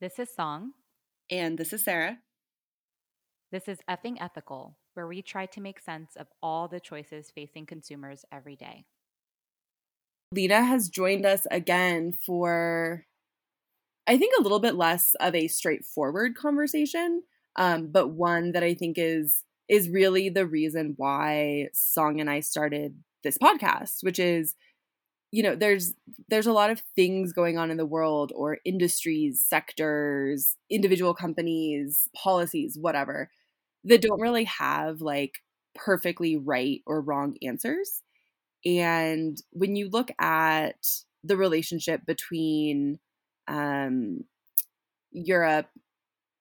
This is Song. And this is Sarah. This is Effing Ethical, where we try to make sense of all the choices facing consumers every day. Lena has joined us again for, I think, a little bit less of a straightforward conversation, um, but one that I think is is really the reason why Song and I started this podcast, which is you know there's there's a lot of things going on in the world or industries sectors individual companies policies whatever that don't really have like perfectly right or wrong answers. And when you look at the relationship between um, europe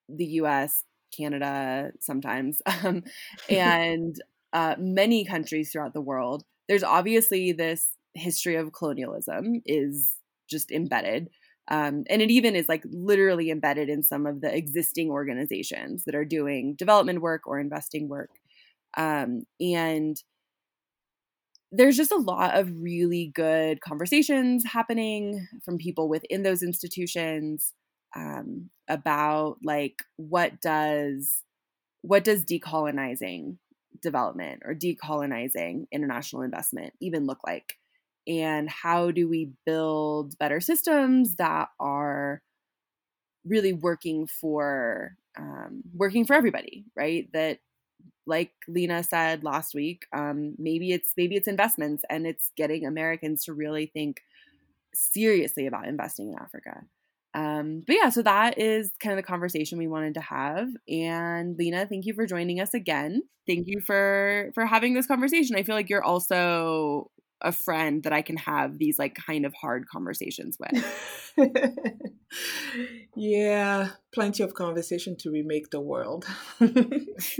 the us canada sometimes um, and uh, many countries throughout the world there's obviously this history of colonialism is just embedded. Um, and it even is like literally embedded in some of the existing organizations that are doing development work or investing work. Um, and there's just a lot of really good conversations happening from people within those institutions um, about like what does what does decolonizing development or decolonizing international investment even look like and how do we build better systems that are really working for um, working for everybody right? That like lena said last week um, maybe it's maybe it's investments and it's getting americans to really think seriously about investing in africa. Um, but yeah so that is kind of the conversation we wanted to have. And lena thank you for joining us again. Thank you for for having this conversation. I feel like you're also a friend that I can have these like kind of hard conversations with. yeah, plenty of conversation to remake the world. that's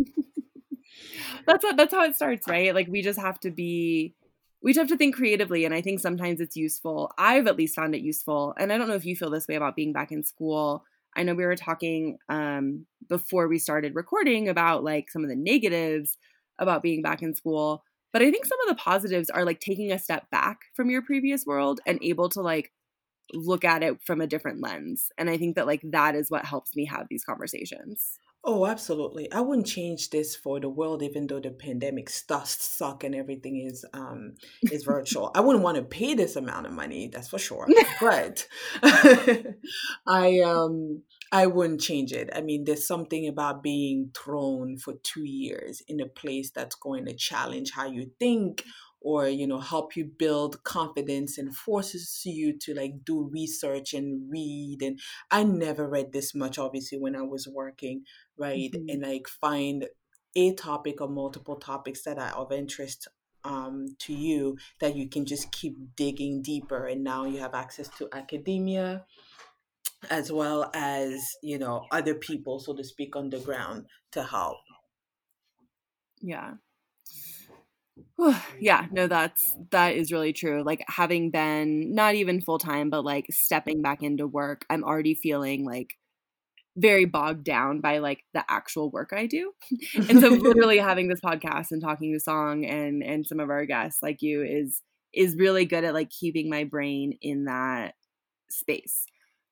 what that's how it starts, right? Like we just have to be we just have to think creatively and I think sometimes it's useful. I've at least found it useful. And I don't know if you feel this way about being back in school. I know we were talking um before we started recording about like some of the negatives about being back in school but I think some of the positives are like taking a step back from your previous world and able to like look at it from a different lens. And I think that like that is what helps me have these conversations. Oh, absolutely. I wouldn't change this for the world, even though the pandemic stuff suck and everything is um is virtual. I wouldn't want to pay this amount of money, that's for sure. but I um I wouldn't change it. I mean, there's something about being thrown for two years in a place that's going to challenge how you think or you know help you build confidence and forces you to like do research and read and i never read this much obviously when i was working right mm-hmm. and like find a topic or multiple topics that are of interest um, to you that you can just keep digging deeper and now you have access to academia as well as you know other people so to speak on the ground to help. Yeah. Yeah no that's that is really true like having been not even full-time but like stepping back into work i'm already feeling like very bogged down by like the actual work i do. And so literally having this podcast and talking to song and and some of our guests like you is is really good at like keeping my brain in that space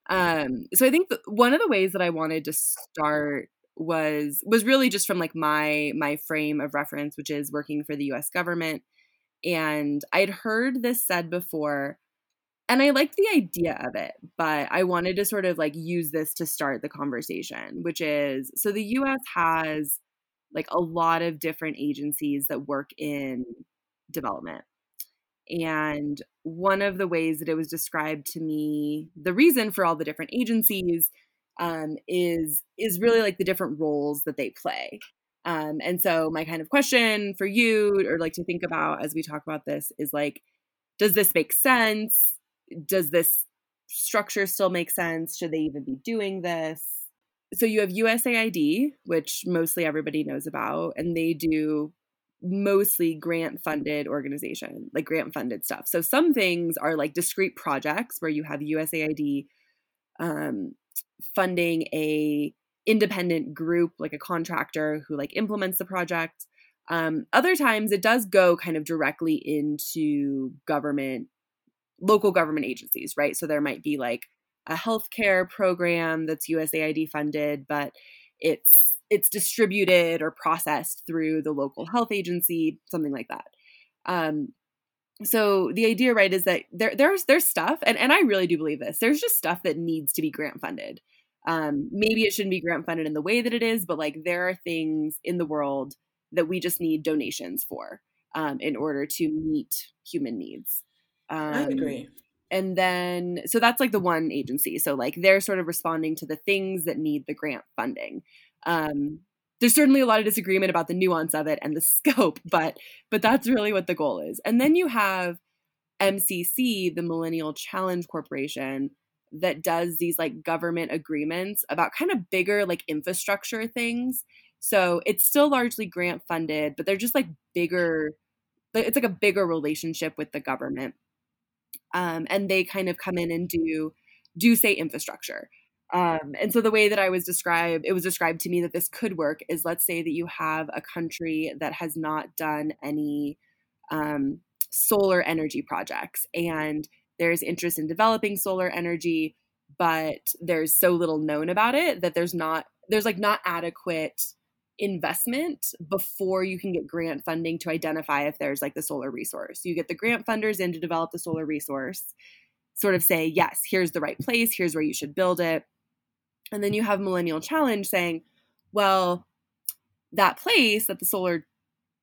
um, so I think one of the ways that I wanted to start was was really just from like my my frame of reference, which is working for the U.S. government, and I'd heard this said before, and I liked the idea of it, but I wanted to sort of like use this to start the conversation, which is so the U.S. has like a lot of different agencies that work in development and one of the ways that it was described to me, the reason for all the different agencies um, is is really like the different roles that they play. Um, and so my kind of question for you, or like to think about as we talk about this, is like, does this make sense? Does this structure still make sense? Should they even be doing this? So you have USAID, which mostly everybody knows about, and they do mostly grant funded organization, like grant funded stuff. So some things are like discrete projects where you have USAID um, funding a independent group, like a contractor who like implements the project. Um, other times it does go kind of directly into government, local government agencies, right? So there might be like a healthcare program that's USAID funded, but it's it's distributed or processed through the local health agency, something like that. Um, so the idea, right, is that there there's there's stuff, and, and I really do believe this. There's just stuff that needs to be grant funded. Um, maybe it shouldn't be grant funded in the way that it is, but like there are things in the world that we just need donations for um, in order to meet human needs. Um, I agree. And then, so that's like the one agency. So like they're sort of responding to the things that need the grant funding. Um, there's certainly a lot of disagreement about the nuance of it and the scope, but but that's really what the goal is. And then you have MCC, the Millennium Challenge Corporation, that does these like government agreements about kind of bigger like infrastructure things. So it's still largely grant funded, but they're just like bigger. It's like a bigger relationship with the government, um, and they kind of come in and do do say infrastructure. Um, and so the way that I was described, it was described to me that this could work is let's say that you have a country that has not done any um, solar energy projects and there's interest in developing solar energy, but there's so little known about it that there's not, there's like not adequate investment before you can get grant funding to identify if there's like the solar resource. You get the grant funders in to develop the solar resource, sort of say, yes, here's the right place, here's where you should build it and then you have Millennium Challenge saying, well, that place that the solar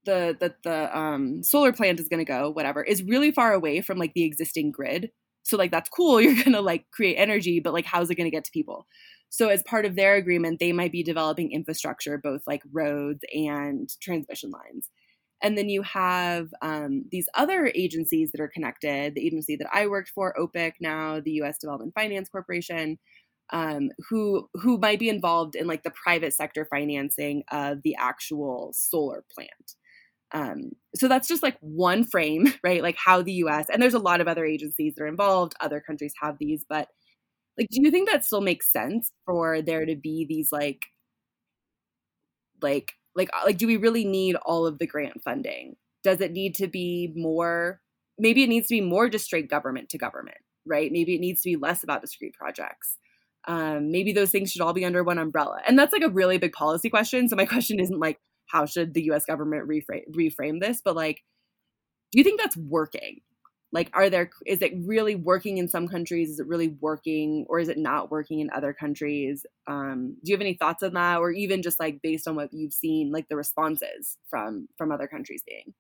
the that the um, solar plant is going to go, whatever, is really far away from like the existing grid. So like that's cool, you're going to like create energy, but like how's it going to get to people? So as part of their agreement, they might be developing infrastructure, both like roads and transmission lines. And then you have um, these other agencies that are connected. The agency that I worked for, OPIC, now the U.S. Development Finance Corporation, um, who who might be involved in like the private sector financing of the actual solar plant. Um, so that's just like one frame, right? Like how the U.S. and there's a lot of other agencies that are involved. Other countries have these, but like, do you think that still makes sense for there to be these like, like, like, uh, like, do we really need all of the grant funding? Does it need to be more? Maybe it needs to be more just straight government to government, right? Maybe it needs to be less about discrete projects um, maybe those things should all be under one umbrella. And that's like a really big policy question. So my question isn't like, how should the US government reframe, reframe this? But like, do you think that's working? Like, are there, is it really working in some countries? Is it really working or is it not working in other countries? Um, do you have any thoughts on that? Or even just like based on what you've seen, like the responses from, from other countries being?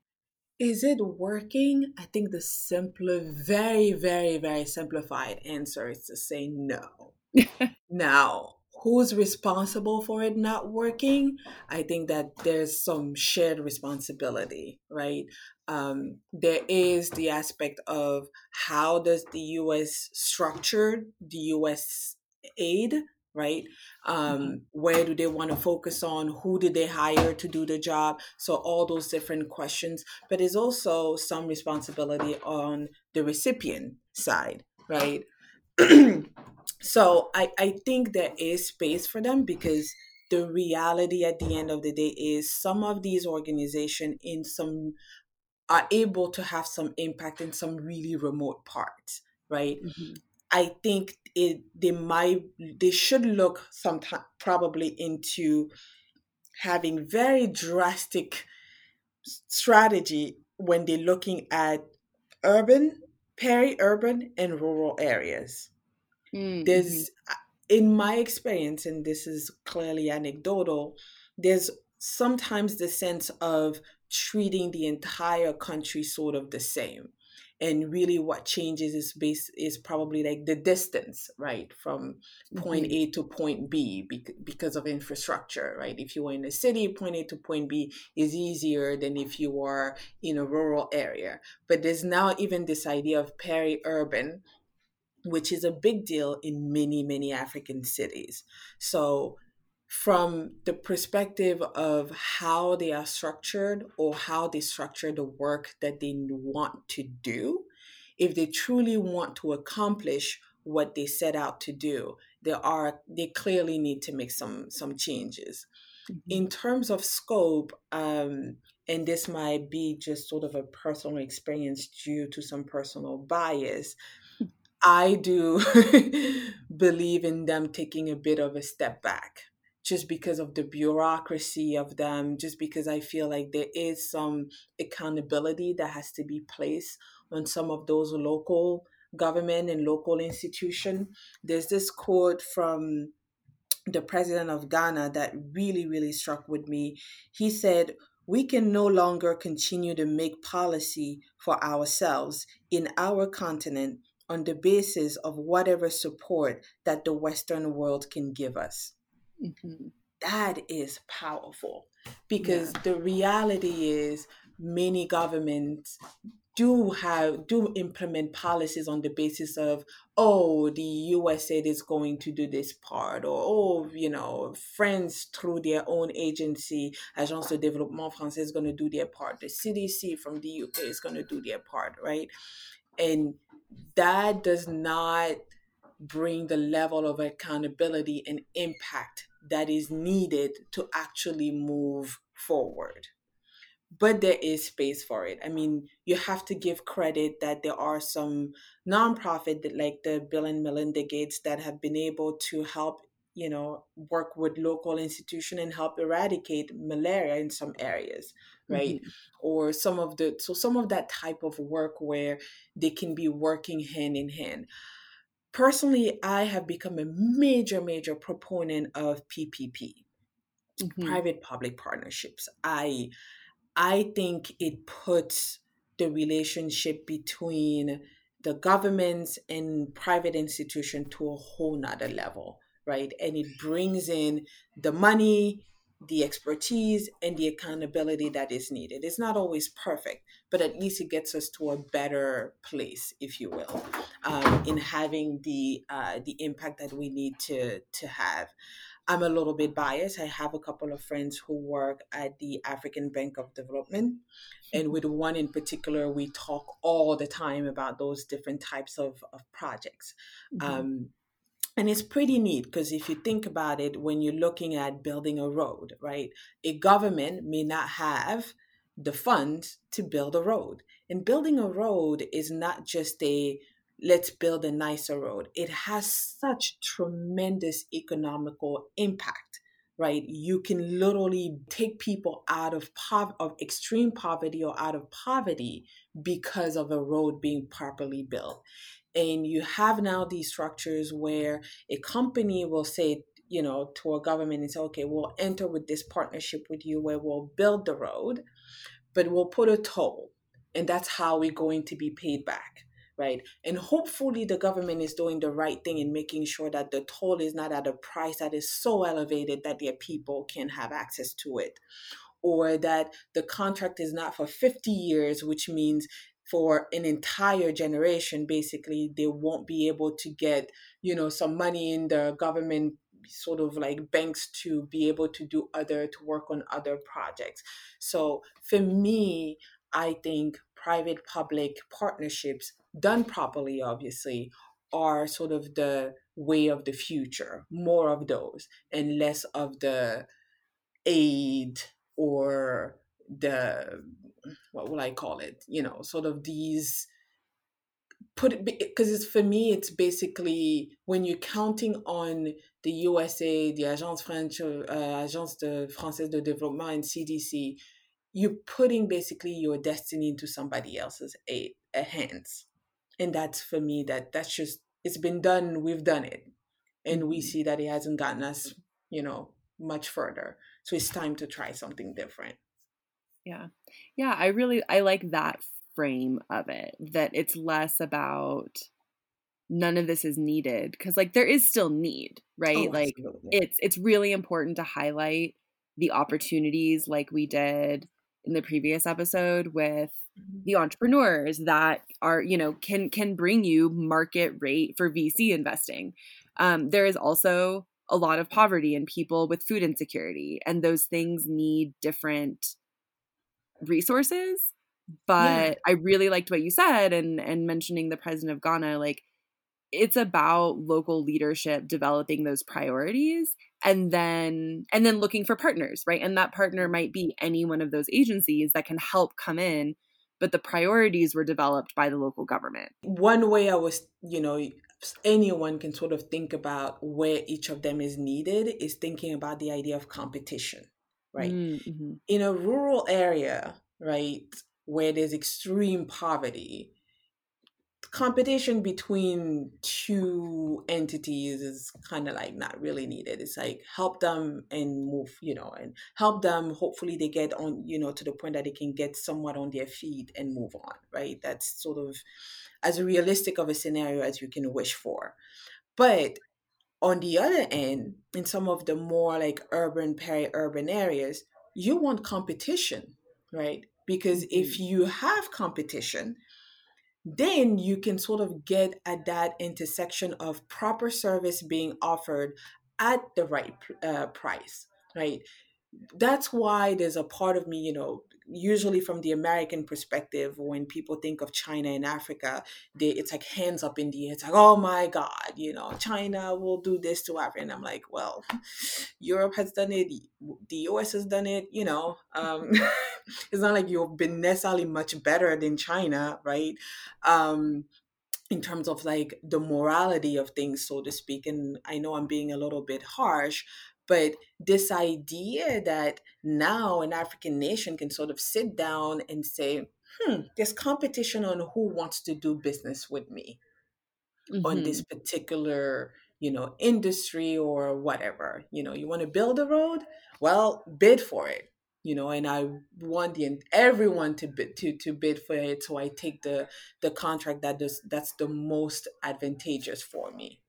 Is it working? I think the simpler, very, very, very simplified answer is to say no now, who's responsible for it not working? I think that there's some shared responsibility, right? Um, there is the aspect of how does the U.S. structure the U.S. aid, right? Um, mm-hmm. Where do they want to focus on? Who did they hire to do the job? So all those different questions. But there's also some responsibility on the recipient side, right? so I, I think there is space for them because the reality at the end of the day is some of these organizations in some are able to have some impact in some really remote parts right mm-hmm. i think it they might they should look sometime probably into having very drastic strategy when they're looking at urban peri-urban and rural areas Mm-hmm. There's, in my experience, and this is clearly anecdotal, there's sometimes the sense of treating the entire country sort of the same and really what changes is base is probably like the distance right from point mm-hmm. a to point b because of infrastructure right if you are in a city point a to point b is easier than if you are in a rural area but there's now even this idea of peri-urban which is a big deal in many, many African cities. So, from the perspective of how they are structured or how they structure the work that they want to do, if they truly want to accomplish what they set out to do, there are they clearly need to make some some changes. Mm-hmm. In terms of scope, um, and this might be just sort of a personal experience due to some personal bias, I do believe in them taking a bit of a step back just because of the bureaucracy of them, just because I feel like there is some accountability that has to be placed on some of those local government and local institution. There's this quote from the president of Ghana that really, really struck with me. He said, We can no longer continue to make policy for ourselves in our continent on the basis of whatever support that the Western world can give us. Mm-hmm. That is powerful because yeah. the reality is many governments do have do implement policies on the basis of oh the usa is going to do this part or oh you know france through their own agency agence de développement français is going to do their part the cdc from the uk is going to do their part right and that does not bring the level of accountability and impact that is needed to actually move forward but there is space for it. I mean, you have to give credit that there are some nonprofit that like the Bill and Melinda Gates that have been able to help, you know, work with local institution and help eradicate malaria in some areas, right? Mm-hmm. Or some of the so some of that type of work where they can be working hand in hand. Personally, I have become a major, major proponent of PPP, mm-hmm. private public partnerships. I I think it puts the relationship between the governments and private institution to a whole nother level, right? And it brings in the money, the expertise, and the accountability that is needed. It's not always perfect, but at least it gets us to a better place, if you will, um, in having the uh, the impact that we need to to have. I'm a little bit biased. I have a couple of friends who work at the African Bank of Development. And with one in particular, we talk all the time about those different types of, of projects. Mm-hmm. Um, and it's pretty neat because if you think about it, when you're looking at building a road, right, a government may not have the funds to build a road. And building a road is not just a let's build a nicer road. It has such tremendous economical impact, right? You can literally take people out of pov- of extreme poverty or out of poverty because of a road being properly built. And you have now these structures where a company will say, you know, to a government and say, okay, we'll enter with this partnership with you where we'll build the road, but we'll put a toll. And that's how we're going to be paid back right? And hopefully the government is doing the right thing in making sure that the toll is not at a price that is so elevated that their people can have access to it. Or that the contract is not for 50 years, which means for an entire generation, basically, they won't be able to get, you know, some money in the government sort of like banks to be able to do other to work on other projects. So for me i think private public partnerships done properly, obviously, are sort of the way of the future, more of those and less of the aid or the what will I call it? You know, sort of these put it because it's for me it's basically when you're counting on the USA, the Agence French, uh, Agence de Française de Développement and CDC, you're putting basically your destiny into somebody else's aid, uh, hands and that's for me that that's just it's been done we've done it and we mm-hmm. see that it hasn't gotten us you know much further so it's time to try something different yeah. Yeah i really i like that frame of it that it's less about none of this is needed because like there is still need right? Oh, like it's it's really important to highlight the opportunities like we did in the previous episode with mm-hmm. the entrepreneurs that are you know can can bring you market rate for vc investing. Um, there is also a lot of poverty and people with food insecurity and those things need different resources but yeah. i really liked what you said and and mentioning the president of ghana like it's about local leadership developing those priorities and then and then looking for partners right and that partner might be any one of those agencies that can help come in but the priorities were developed by the local government. One way I was, you know, anyone can sort of think about where each of them is needed is thinking about the idea of competition, right? Mm-hmm. In a rural area, right, where there's extreme poverty, competition between two entities is kind of like not really needed. It's like help them and move, you know, and help them. Hopefully, they get on, you know, to the point that they can get somewhat on their feet and move on, right? That's sort of as realistic of a scenario as you can wish for. But on the other end, in some of the more like urban, peri urban areas, you want competition, right? Because if mm-hmm. you have competition, then you can sort of get at that intersection of proper service being offered at the right uh, price, right? That's why there's a part of me, you know, usually from the American perspective, when people think of China and Africa, they, it's like hands up in the air. It's like, oh my God, you know, China will do this to Africa. And I'm like, well, Europe has done it, the US has done it, you know. Um, it's not like you've been necessarily much better than China, right? Um, in terms of like the morality of things, so to speak. And I know I'm being a little bit harsh, but this idea that now an African nation can sort of sit down and say, hmm, there's competition on who wants to do business with me mm-hmm. on this mm-hmm. particular you know industry or whatever you know you want to build a road well bid for it you know and i want the everyone to bid to to bid for it so i take the the contract that does that's the most advantageous for me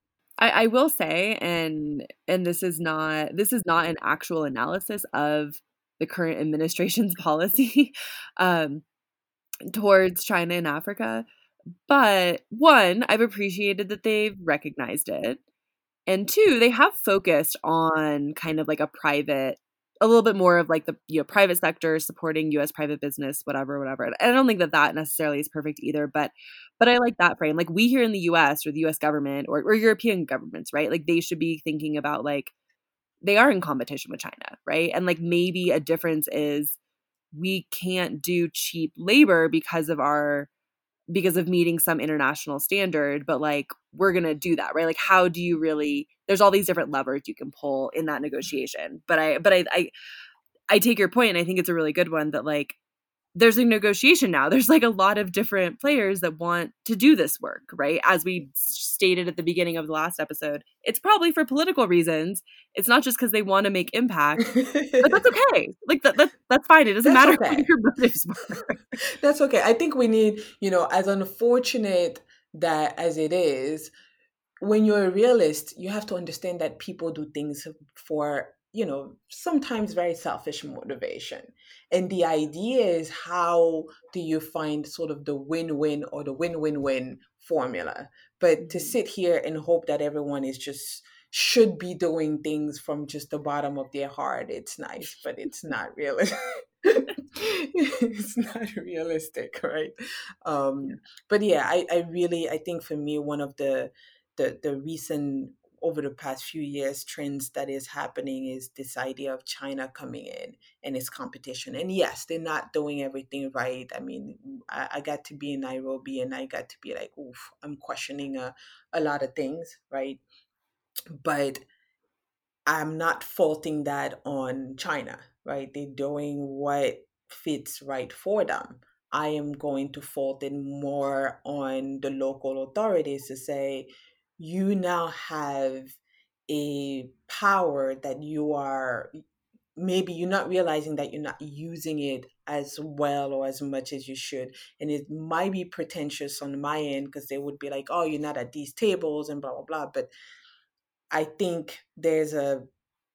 I, I will say, and and this is not this is not an actual analysis of the current administration's policy um, towards China and Africa. But one, I've appreciated that they've recognized it. And two, they have focused on kind of like a private a little bit more of like the you know private sector supporting U.S. private business, whatever, whatever. And I don't think that that necessarily is perfect either, but but I like that frame. Like we here in the U.S. or the U.S. government or, or European governments, right? Like they should be thinking about like they are in competition with China, right? And like maybe a difference is we can't do cheap labor because of our because of meeting some international standard but like we're going to do that right? Like how do you really there's all these different levers you can pull in that negotiation but i but i i, I take your point and i think it's a really good one that like there's a negotiation now. There's like a lot of different players that want to do this work, right? As we mm. stated at the beginning of the last episode, it's probably for political reasons. It's not just because they want to make impact, but that's okay. Like that, that that's fine. It doesn't that's matter okay. what your motives were. that's okay. I think we need, you know, as unfortunate that as it is, when you're a realist, you have to understand that people do things for you know, sometimes very selfish motivation. And the idea is how do you find sort of the win win or the win win win formula? But to mm-hmm. sit here and hope that everyone is just should be doing things from just the bottom of their heart, it's nice, but it's not realistic. it's not realistic, right? Um, but yeah, I, I really I think for me one of the the the recent over the past few years trends that is happening is this idea of China coming in and its competition. And yes, they're not doing everything right. I mean, I, I got to be in Nairobi and I got to be like, oof, I'm questioning a, a lot of things, right? But I'm not faulting that on China, right? They're doing what fits right for them. I am going to fault it more on the local authorities to say, you now have a power that you are maybe you're not realizing that you're not using it as well or as much as you should and it might be pretentious on my end because they would be like oh you're not at these tables and blah blah blah but i think there's a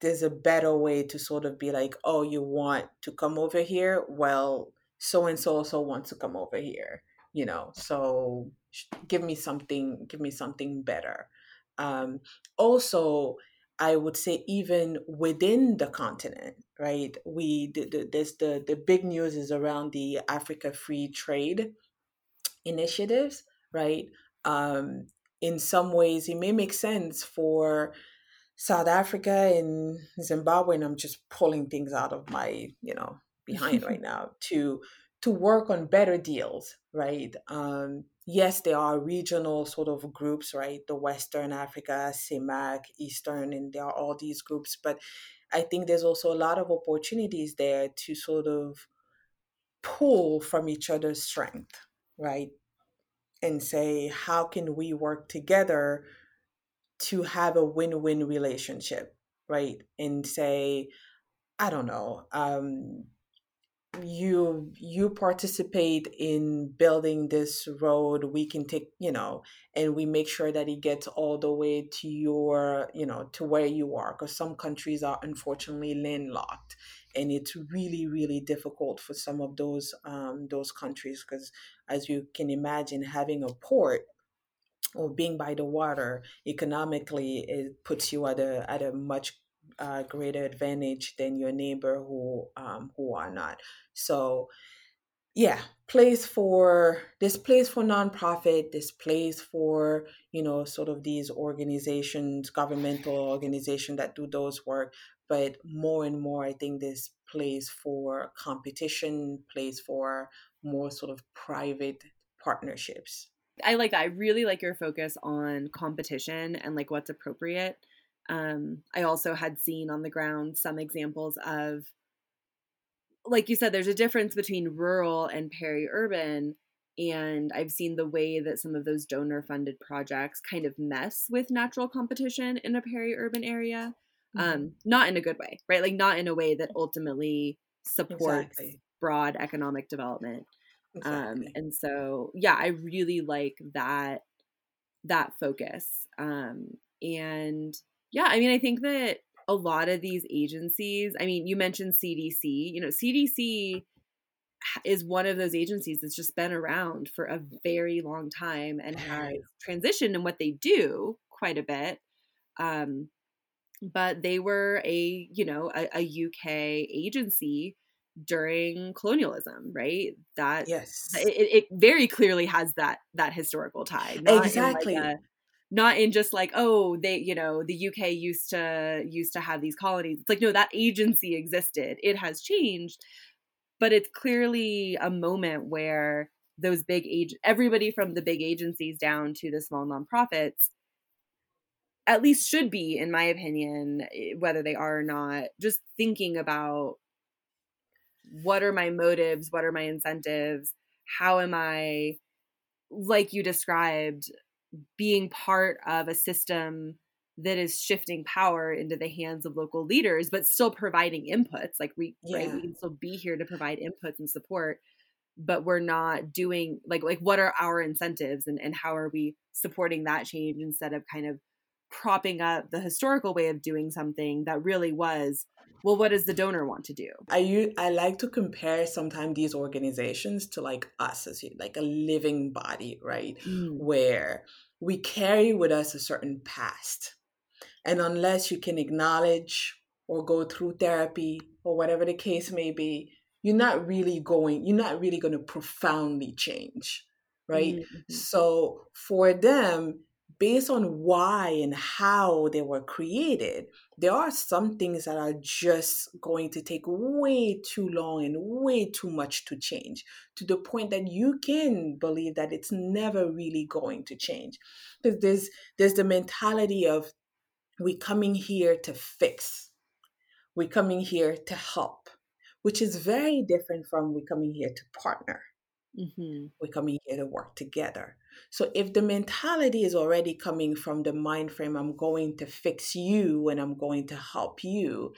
there's a better way to sort of be like oh you want to come over here? Well so and so also wants to come over here you know? So give me something give me something better um, also i would say even within the continent right we the, the, there's the the big news is around the africa free trade initiatives right um, in some ways it may make sense for south africa and zimbabwe and i'm just pulling things out of my you know behind right now to to work on better deals, right? Um, yes, there are regional sort of groups, right? The Western Africa, CEMAC, Eastern, and there are all these groups. But I think there's also a lot of opportunities there to sort of pull from each other's strength, right? And say, how can we work together to have a win win relationship, right? And say, I don't know, um, you you participate in building this road we can take you know and we make sure that it gets all the way to your you know to where you are because some countries are unfortunately landlocked and it's really really difficult for some of those um, those countries because as you can imagine having a port or being by the water economically it puts you at a at a much uh, greater advantage than your neighbor who um, who are not. So, yeah, place for this place for nonprofit, this place for you know sort of these organizations, governmental organizations that do those work. But more and more, I think this place for competition, place for more sort of private partnerships. I like that. I really like your focus on competition and like what's appropriate um, I also had seen on the ground some examples of, like you said, there's a difference between rural and peri urban. And I've seen the way that some of those donor funded projects kind of mess with natural competition in a peri urban area. Mm-hmm. Um, not in a good way, right? Like, not in a way that ultimately supports exactly. broad economic development. Um, exactly. Um, and so, yeah, I really like that that focus. Um, and yeah, I mean, I think that a lot of these agencies, I mean, you mentioned CDC, you know, CDC is one of those agencies that's just been around for a very long time and has transitioned in what they do quite a bit. Um, but they were a, you know, a, a UK agency during colonialism, right? That yes, it, it, very clearly has that that historical tie. exactly. Like a, not in just like oh they you know the uk used to used to have these colonies. It's like no that agency existed. It has changed but it's clearly a moment where those big age everybody from the big agencies down to the small nonprofits at least should be in my opinion eh, whether they are or not just thinking about what are my motives? What are my incentives? How am i like you described being part of a system that is shifting power into the hands of local leaders but still providing inputs like we yeah. right we can still be here to provide inputs and support but we're not doing like like what are our incentives and, and how are we supporting that change instead of kind of propping up the historical way of doing something that really was well what does the donor want to do i i like to compare sometimes these organizations to like us as like a living body right mm. where we carry with us a certain past and unless you can acknowledge or go through therapy or whatever the case may be you're not really going you're not really going to profoundly change right mm-hmm. so for them based on why and how they were created, there are some things that are just going to take way too long and way too much to change to the point that you can believe that it's never really going to change. Because there's there's the mentality of we coming here to fix. We're coming here to help, which is very different from we're coming here to partner. Mm-hmm. We're coming here to work together. So if the mentality is already coming from the mind frame, I'm going to fix you and I'm going to help you,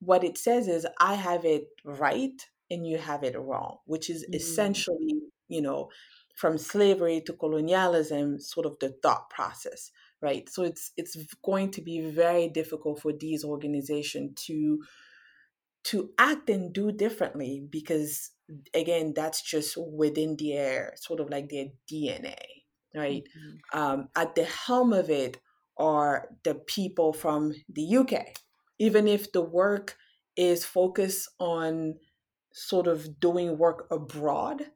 what it says is I have it right and you have it wrong, which is mm-hmm. essentially, you know, from slavery to colonialism, sort of the thought process, right? So it's it's going to be very difficult for these organizations to to act and do differently because again that's just within their sort of like their dna right mm-hmm. um, at the helm of it are the people from the uk even if the work is focused on sort of doing work abroad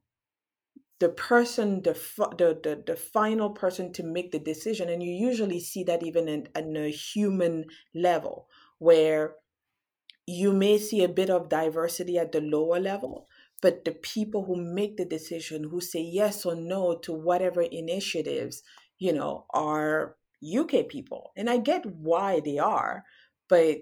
the person the, the the the final person to make the decision and you usually see that even in, in a human level where you may see a bit of diversity at the lower level, but the people who make the decision, who say yes or no to whatever initiatives, you know, are UK people. And I get why they are, but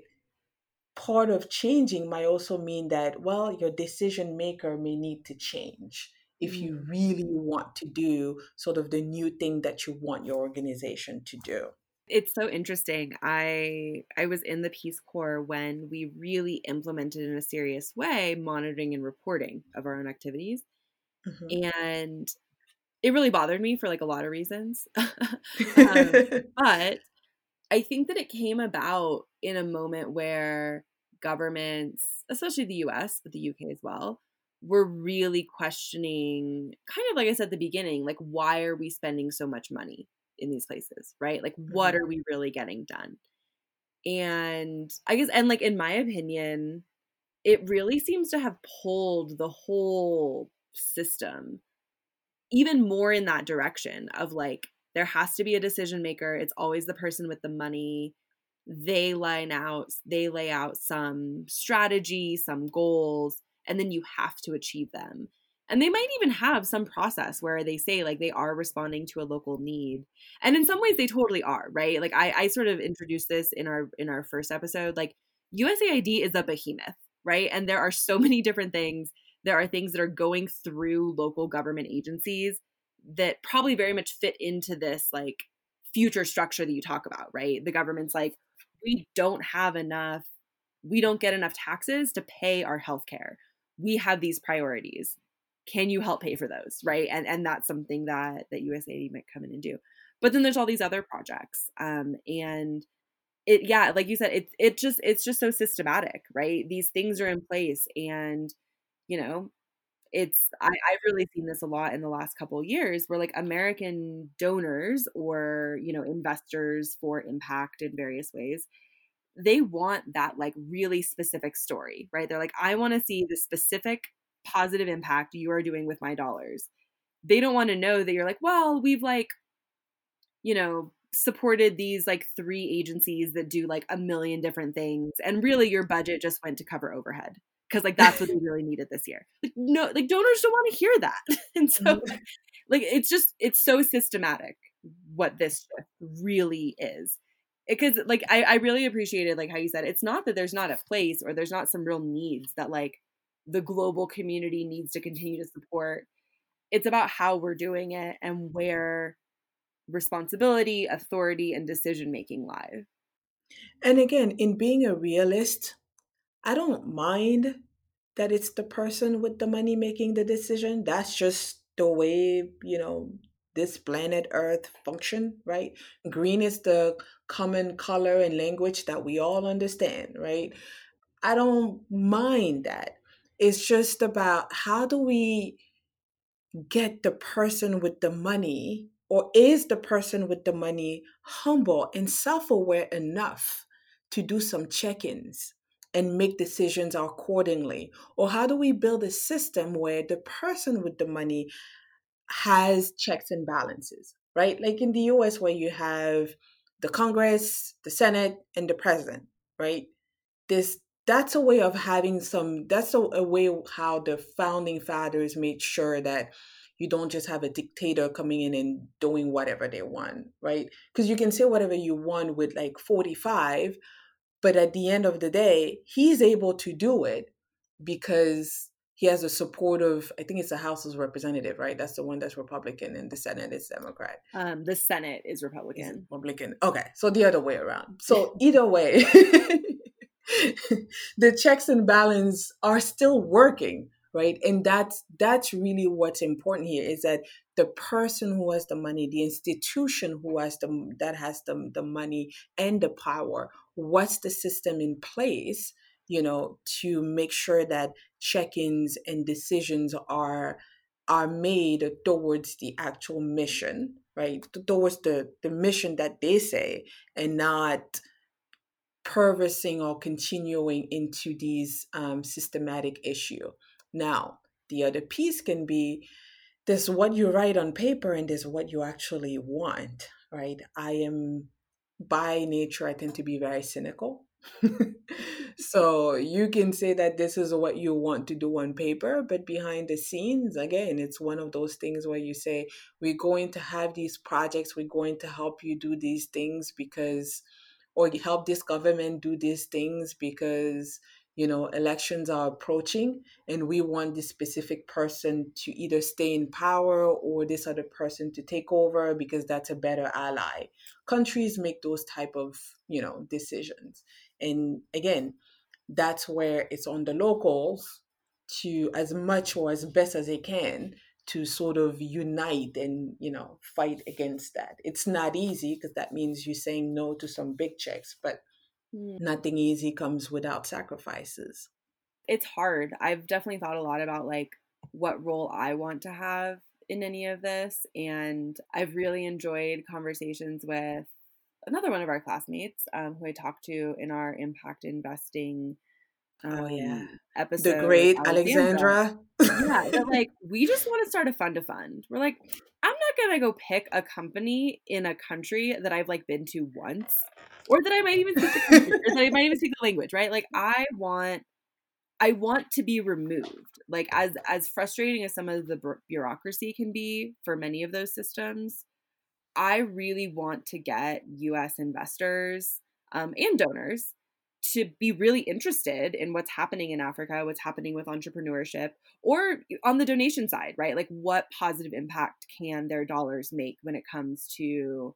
part of changing might also mean that, well, your decision maker may need to change if you Mm. really want to do sort of the new thing that you want your organization to do. It's so interesting. I I was in the Peace Corps when we really implemented in a serious way monitoring and reporting of our own activities. Mhm. And it really bothered me for like a lot of reasons. um, but I think that it came about in a moment where governments, especially the US, but the UK as well, were really questioning, kind of like I said at the beginning, like, why are we spending so much money in these places, right? Like, what Mhm. are we really getting done? And I guess, and like, in my opinion, it really seems to have pulled the whole system even more in that direction of like there has to be a decision maker it's always the person with the money they line out they lay out some strategy some goals and then you have to achieve them and they might even have some process where they say like they are responding to a local need and in some ways they totally are right like i i sort of introduced this in our in our first episode like usaid is a behemoth right and there are so many different things there are things that are going through local government agencies that probably very much fit into this like future structure that you talk about, right? The government's like, we don't have enough, we don't get enough taxes to pay our healthcare. We have these priorities. Can you help pay for those, right? And and that's something that that USAID might come in and do. But then there's all these other projects, um, and it yeah, like you said, it it just it's just so systematic, right? These things are in place, and you know, it's I, I've really seen this a lot in the last couple years where like American donors or you know investors for impact in various ways, they want that like really specific story, right? They're like, I want to see the specific positive impact you are doing with my dollars. They don't want to know that you're like, well, we've like, you know, supported these like three agencies that do like a million different things and really your budget just went to cover overhead because like that's what they really needed this year. Like no, like donors don't want to hear that, and so Mhm. like it's just it's so systematic what this really is. Because like I, I really appreciated like how you said it's not that there's not a place or there's not some real needs that like the global community needs to continue to support. It's about how we're doing it and where responsibility, authority, and decision making lie. And again, in being a realist, I don't mind that it's the person with the money making the decision. That's just the way, you know, this planet Earth function, right? Green is the common color and language that we all understand, right? I don't mind that. It's just about how do we get the person with the money or is the person with the money humble and self-aware enough to do some check-ins and make decisions accordingly? Or how do we build a system where the person with the money has checks and balances right? Like in the US where you have the Congress the Senate and the president right? This that's a way of having some that's a, a way how the founding fathers made sure that you don't just have a dictator coming in and doing whatever they want right because you can say whatever you want with like 45 but at the end of the day he's able to do it because he has a support of i think it's the house of representative right that's the one that's republican and the senate is democrat Um, the Senate is is Republican. Republican. Okay, so the other way around. So either way, the checks and balance are still working, right? And that's that's really what's important here is that the person who has the money, the institution who has the that has the the money and the power, what's the system in place, you know, to make sure that check-ins and decisions are are made towards the actual mission right towards the the mission that they say and not purposing or continuing into these um, systematic issue. Now the other piece can be there's what you write on paper and there's what you actually want right? I am by nature i tend to be very cynical. So you can say that this is what you want to do on paper, but behind the scenes, again, it's one of those things where you say, we're going to have these projects, we're going to help you do these things because, or help this government do these things because you know elections are approaching and we want this specific person to either stay in power or this other person to take over because that's a better ally. Countries make those type of you know decisions. And again that's where it's on the locals to as much or as best as they can to sort of unite and you know fight against that it's not easy because that means you're saying no to some big checks but Mm. nothing easy comes without sacrifices. It's hard. I've definitely thought a lot about like what role I want to have in any of this. And I've really enjoyed conversations with another one of our classmates um, who I talked to in our impact investing um, oh yeah, episode. the great Alexandra. yeah, like we just want to start a fund to fund. We're like, I'm not gonna go pick a company in a country that I've like been to once or that I might even speak the country, or that I might even speak the language, right? Like I want I want to be removed. Like as as frustrating as some of the bureaucracy can be for many of those systems, I really want to get US investors um, and donors to be really interested in what's happening in Africa, what's happening with entrepreneurship, or on the donation side, right? Like what positive impact can their dollars make when it comes to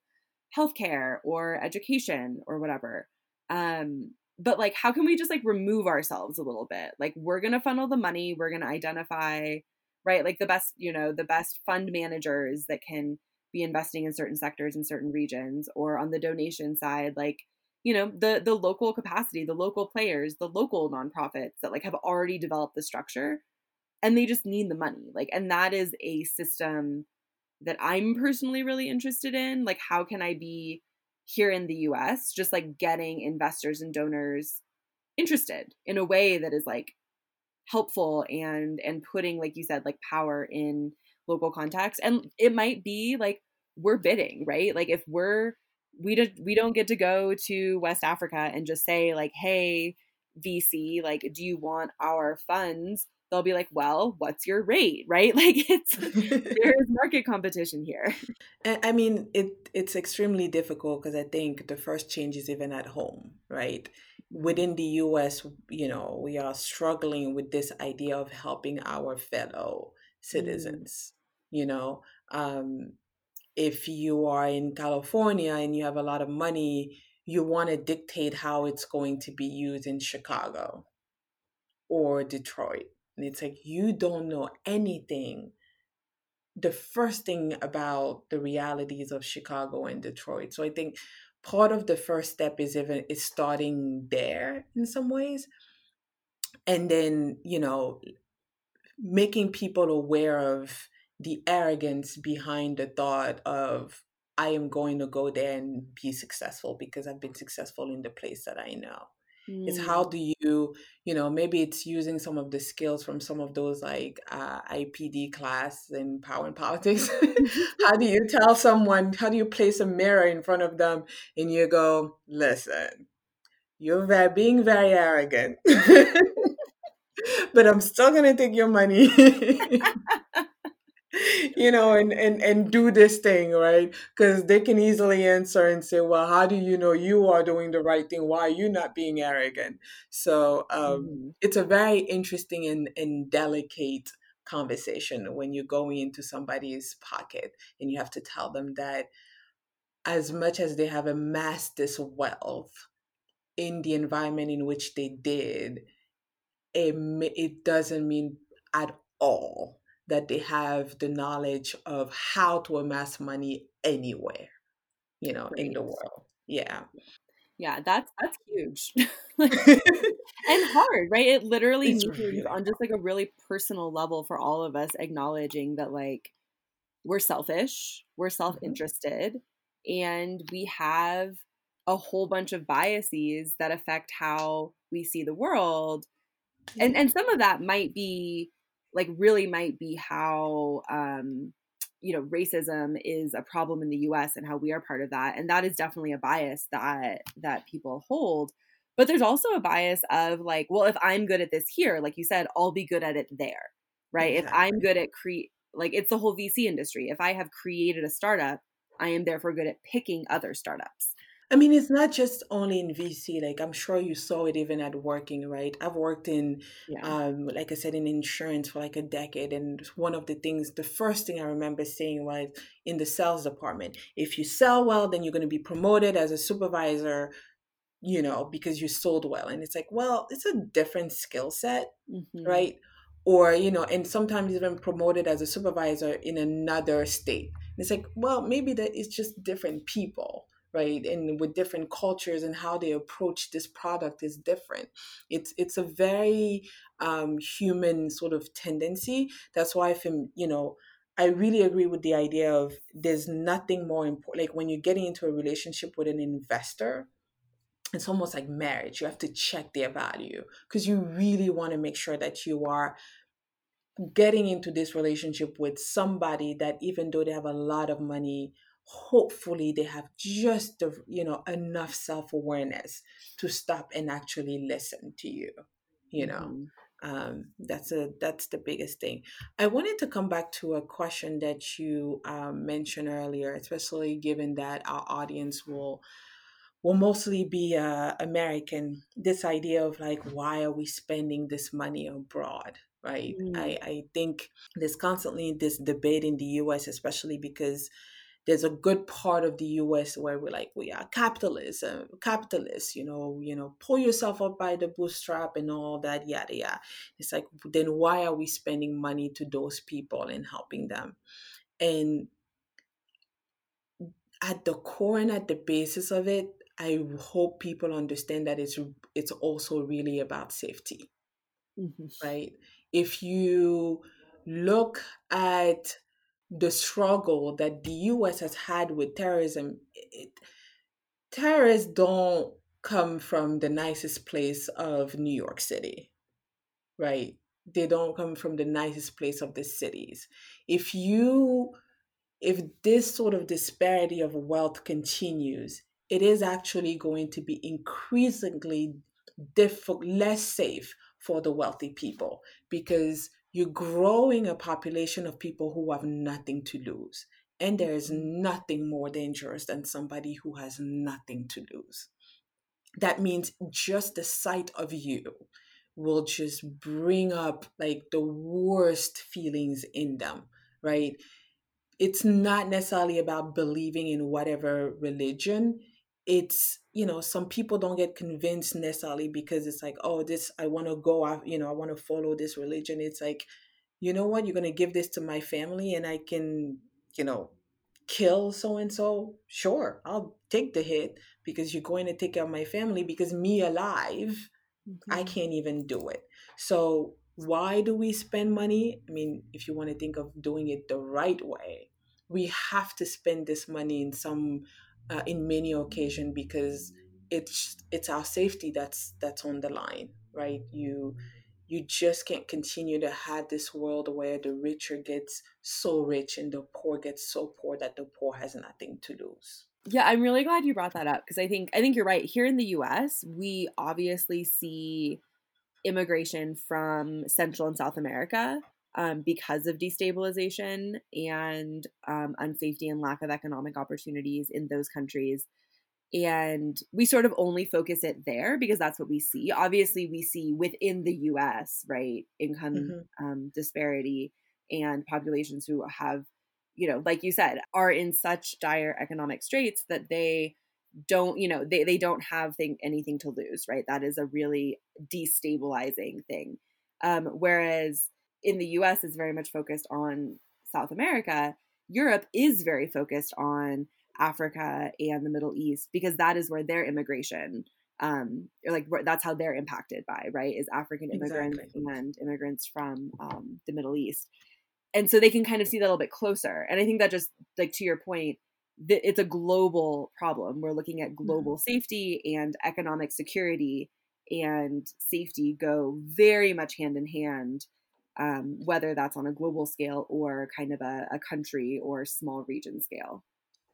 healthcare or education or whatever. Um, but like, how can we just like remove ourselves a little bit? Like, we're to funnel the money, we're to identify, right? Like, the best, you know, the best fund managers that can be investing in certain sectors in certain regions, or on the donation side, like, you know the the local capacity the local players the local nonprofits that like have already developed the structure and they just need the money. Like and that is a system that I'm personally really interested in. Like, how can I be here in the US, just like getting investors and donors interested in a way that is like helpful and and putting like you said like power in local context? And it might be like we're bidding right? Like if we're we don't we don't get to go to west africa and just say like hey vc like do you want our funds they'll be like, well, what's your rate? Right? Like it's there is market competition here. I mean, it it's extremely difficult because I think the first change is even at home, right? Within the US, you know, we are struggling with this idea of helping our fellow citizens. Mm. You know, um, if you are in California and you have a lot of money, you want to dictate how it's going to be used in Chicago or Detroit. And it's like you don't know anything. The first thing about the realities of chicago and detroit. So i think part of the first step is even is starting there in some ways. And then you know making people aware of the arrogance behind the thought of i am going to go there and be successful because i've been successful in the place that i know Mm. It's how do you, you know, maybe it's using some of the skills from some of those like uh, IPD class in power and politics. how do you tell someone, how do you place a mirror in front of them and you go, listen, you're very, being very arrogant, but I'm still going to take your money. you know, and, and, and do this thing, right? Because they can easily answer and say, well, how do you know you are doing the right thing? Why are you not being arrogant? So um, mm-hmm. it's a very interesting and, and delicate conversation when you're going into somebody's pocket and you have to tell them that as much as they have amassed this wealth in the environment in which they did, it, it doesn't mean at all that they have the knowledge of how to amass money anywhere, you know, Great. in the world. Yeah. Yeah, that's that's huge. and hard, right? It literally it's means really on just like a really personal level for all of us acknowledging that like we're selfish, we're mm-hmm. self-interested, mm-hmm. and we have a whole bunch of biases that affect how we see the world. And and some of that might be like really might be how um, you know racism is a problem in the US and how we are part of that and that is definitely a bias that that people hold But there's also a bias of like, well, if I'm good at this here, like you said, I'll be good at it there, right? Exactly. If I'm good at create, like it's the whole VC industry. If I have created a startup, I am therefore good at picking other startups. I mean, it's not just only in VC. Like I'm sure you saw it even at working, right? I've worked in, yeah. um, like I said, in insurance for like a decade, and one of the things, the first thing I remember saying was in the sales department: if you sell well, then you're going to be promoted as a supervisor, you know, because you sold well. And it's like, well, it's a different skill set, mm-hmm. right? Or you know, and sometimes even promoted as a supervisor in another state. And it's like, well, maybe that it's just different people right and with different cultures and how they approach this product is different. It's it's a very um, human sort of tendency. That's why from you know i really agree with the idea of there's nothing more important like when you're getting into a relationship with an investor it's almost like marriage. You have to check their value because you really want to make sure that you are getting into this relationship with somebody that even though they have a lot of money hopefully they have just the you know enough self-awareness to stop and actually listen to you you know mm-hmm. um, that's a that's the biggest thing i wanted to come back to a question that you um, mentioned earlier especially given that our audience will will mostly be uh, american this idea of like why are we spending this money abroad right mm. I, I think there's constantly this debate in the us especially because there's a good part of the US where we're like, we are capitalists, capitalism, capitalists, you know, you know, pull yourself up by the bootstrap and all that, yada yada. It's like, then why are we spending money to those people and helping them? And at the core and at the basis of it, I hope people understand that it's it's also really about safety. Mm-hmm. Right? If you look at the struggle that the US has had with terrorism, it, terrorists don't come from the nicest place of New York City, right? They don't come from the nicest place of the cities. If you, if this sort of disparity of wealth continues, it is actually going to be increasingly diff- less safe for the wealthy people because you're growing a population of people who have nothing to lose. And there is mm-hmm. nothing more dangerous than somebody who has nothing to lose. That means just the sight of you will just bring up like the worst feelings in them, right? It's not necessarily about believing in whatever religion it's you know some people don't get convinced necessarily because it's like oh this i want to go out you know i want to follow this religion. It's like you know what? You're going to give this to my family and i can you know kill so and so? Sure i'll take the hit because you're going to take care of my family because me alive mm-hmm. i can't even do it. So why do we spend money? I mean if you want to think of doing it the right way we have to spend this money in some uh, in many occasions because it's it's our safety that's that's on the line right? You you just can't continue to have this world where the richer gets so rich and the poor gets so poor that the poor has nothing to lose. Yeah i'm really glad you brought that up because i think i think you're right. Here in the us we obviously see immigration from central and south america um, because of destabilization and um, unsafety and lack of economic opportunities in those countries. And we sort of only focus it there because that's what we see. Obviously, we see within the US, right, income mm-hmm. um, disparity and populations who have, you know, like you said, are in such dire economic straits that they don't you know they, they don't have thing, anything to lose right that is a really destabilizing thing um, whereas in the US is very much focused on South America, Europe is very focused on Africa and the Middle East because that is where their immigration um like that's how they're impacted by right is african immigrants exactly. and immigrants from um, the middle east and so they can kind of see that a little bit closer and i think that just like to your point that it's a global problem we're looking at global mm-hmm. safety and economic security and safety go very much hand in hand um, whether that's on a global scale or kind of a, a country or small region scale.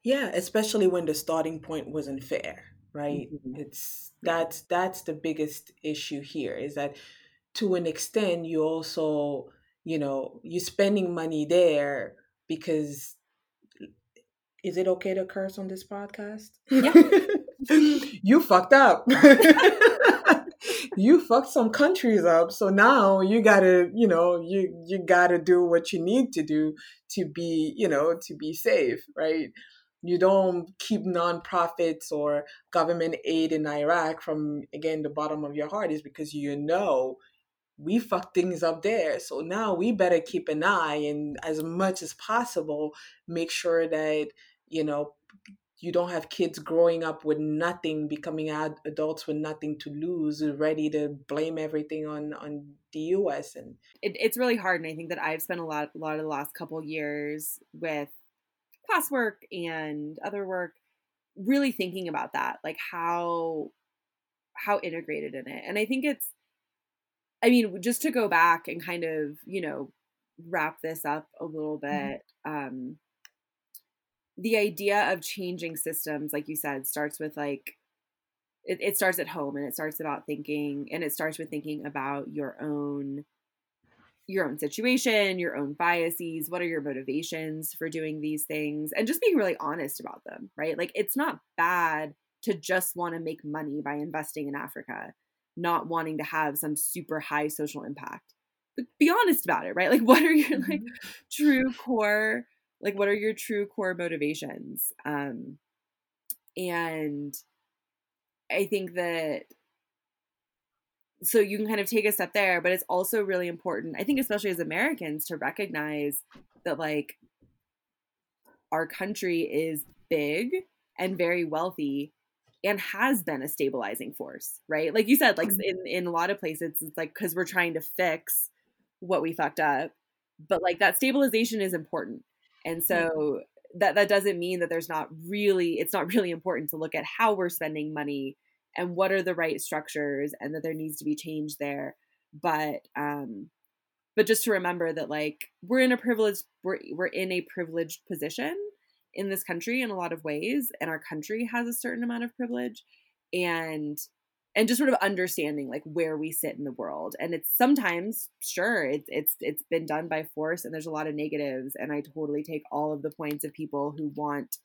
Yeah, especially when the starting point wasn't fair, right Mhm. it's that's that's the biggest issue here is that to an extent you also you know you're spending money there because is it okay to curse on this podcast Yeah. you fucked up you fucked some countries up so now you gotta you know you you gotta do what you need to do to be you know to be safe right? You don't keep nonprofits or government aid in iraq from again the bottom of your heart is because you know we fucked things up there. So now we better keep an eye and as much as possible make sure that you know you don't have kids growing up with nothing, becoming ad- adults with nothing to lose, ready to blame everything on on the U.S. and It, it's really hard, and I think that I've spent a lot, a lot of the last couple years with classwork and other work, really thinking about that, like how how integrated in it. And I think it's, I mean, just to go back and kind of, you know, wrap this up a little bit. Um, the idea of changing systems, like you said, starts with like it, it starts at home and it starts about thinking and it starts with thinking about your own your own situation, your own biases, what are your motivations for doing these things, and just being really honest about them, right? Like, it's not bad to just want to make money by investing in Africa, not wanting to have some super high social impact. But be honest about it, right? Like, what are your like mm-hmm. true core, like, what are your true core motivations? Um, and I think that so you can kind of take a step there, but it's also really important, I think, especially as Americans, to recognize that like our country is big and very wealthy and has been a stabilizing force, right? Like you said, like in, in a lot of places, it's like because we're trying to fix what we fucked up, but like that stabilization is important. And so that that doesn't mean that there's not really it's not really important to look at how we're spending money and what are the right structures and that there needs to be change there. But um but just to remember that like we're in a privileged we're we're in a privileged position in this country in a lot of ways and our country has a certain amount of privilege. And and just sort of understanding like where we sit in the world. And it's sometimes sure it's it's it's been done by force and there's a lot of negatives and i totally take all of the points of people who want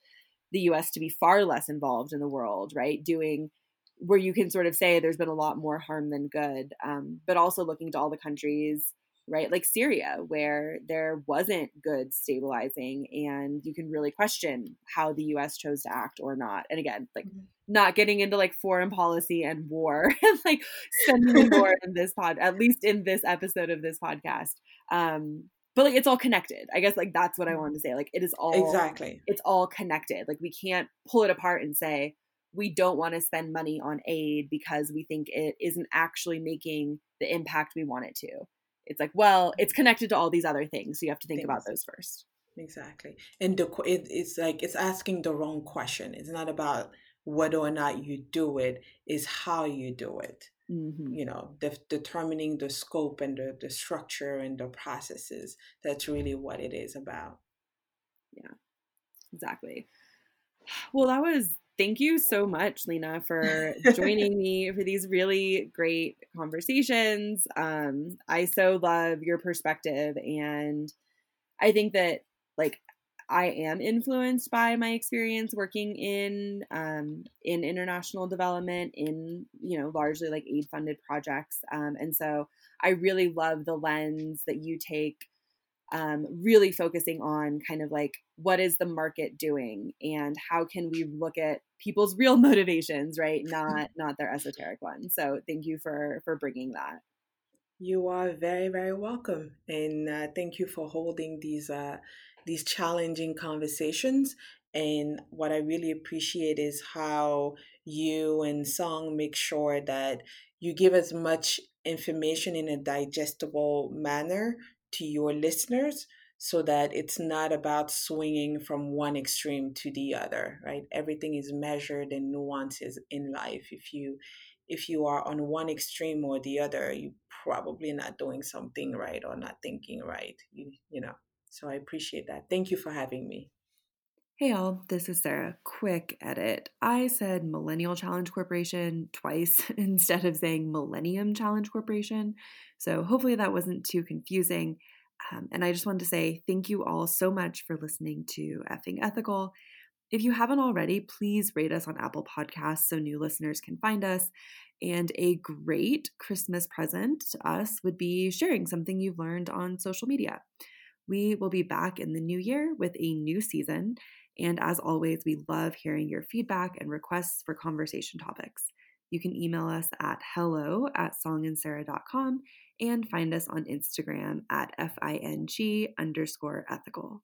the us to be far less involved in the world right? Doing where you can sort of say there's been a lot more harm than good um, but also looking to all the countries right? Like syria where there wasn't good stabilizing and you can really question how the us chose to act or not. And again like Mhm. Not getting into like foreign policy and war and like spending more in this pod at least in this episode of this podcast. Um but like it's all connected. I guess like that's what i wanted to say. Like it is all exactly. it's all connected. Like we can't pull it apart and say we don't want to spend money on aid because we think it isn't actually making the impact we want it to. It's like well it's connected to all these other things so you have to think about those first. Exactly. And the it, it's like it's asking the wrong question. It's not about whether or not you do it is how you do it. Mm-hmm. you know de- determining the scope and the, the structure and the processes that's really what it is about. Yeah, exactly. Well that was thank you so much lena for joining me for these really great conversations. Um i so love your perspective and i think that like i am influenced by my experience working in um in international development in you know largely like aid funded projects um and so i really love the lens that you take um, really focusing on kind of like what is the market doing and how can we look at people's real motivations right? Not not their esoteric ones. So thank you for for bringing that. You are very very welcome and uh, thank you for holding these uh, these challenging conversations and what i really appreciate is how you and song make sure that you give as much information in a digestible manner to your listeners so that it's not about swinging from one extreme to the other right? Everything is measured and nuances in life. If you if you are on one extreme or the other you're probably not doing something right or not thinking right you, you know so i appreciate that thank you for having me Hey all, this is Sarah. Quick edit. I said Millennial Challenge Corporation twice instead of saying Millennium Challenge Corporation. So hopefully that wasn't too confusing. Um, and I just wanted to say thank you all so much for listening to Effing Ethical. If you haven't already, please rate us on Apple Podcasts so new listeners can find us. And a great Christmas present to us would be sharing something you've learned on social media. We will be back in the new year with a new season. And as always, we love hearing your feedback and requests for conversation topics. You can email us at hello at songandsarah.com and find us on Instagram at FING underscore ethical.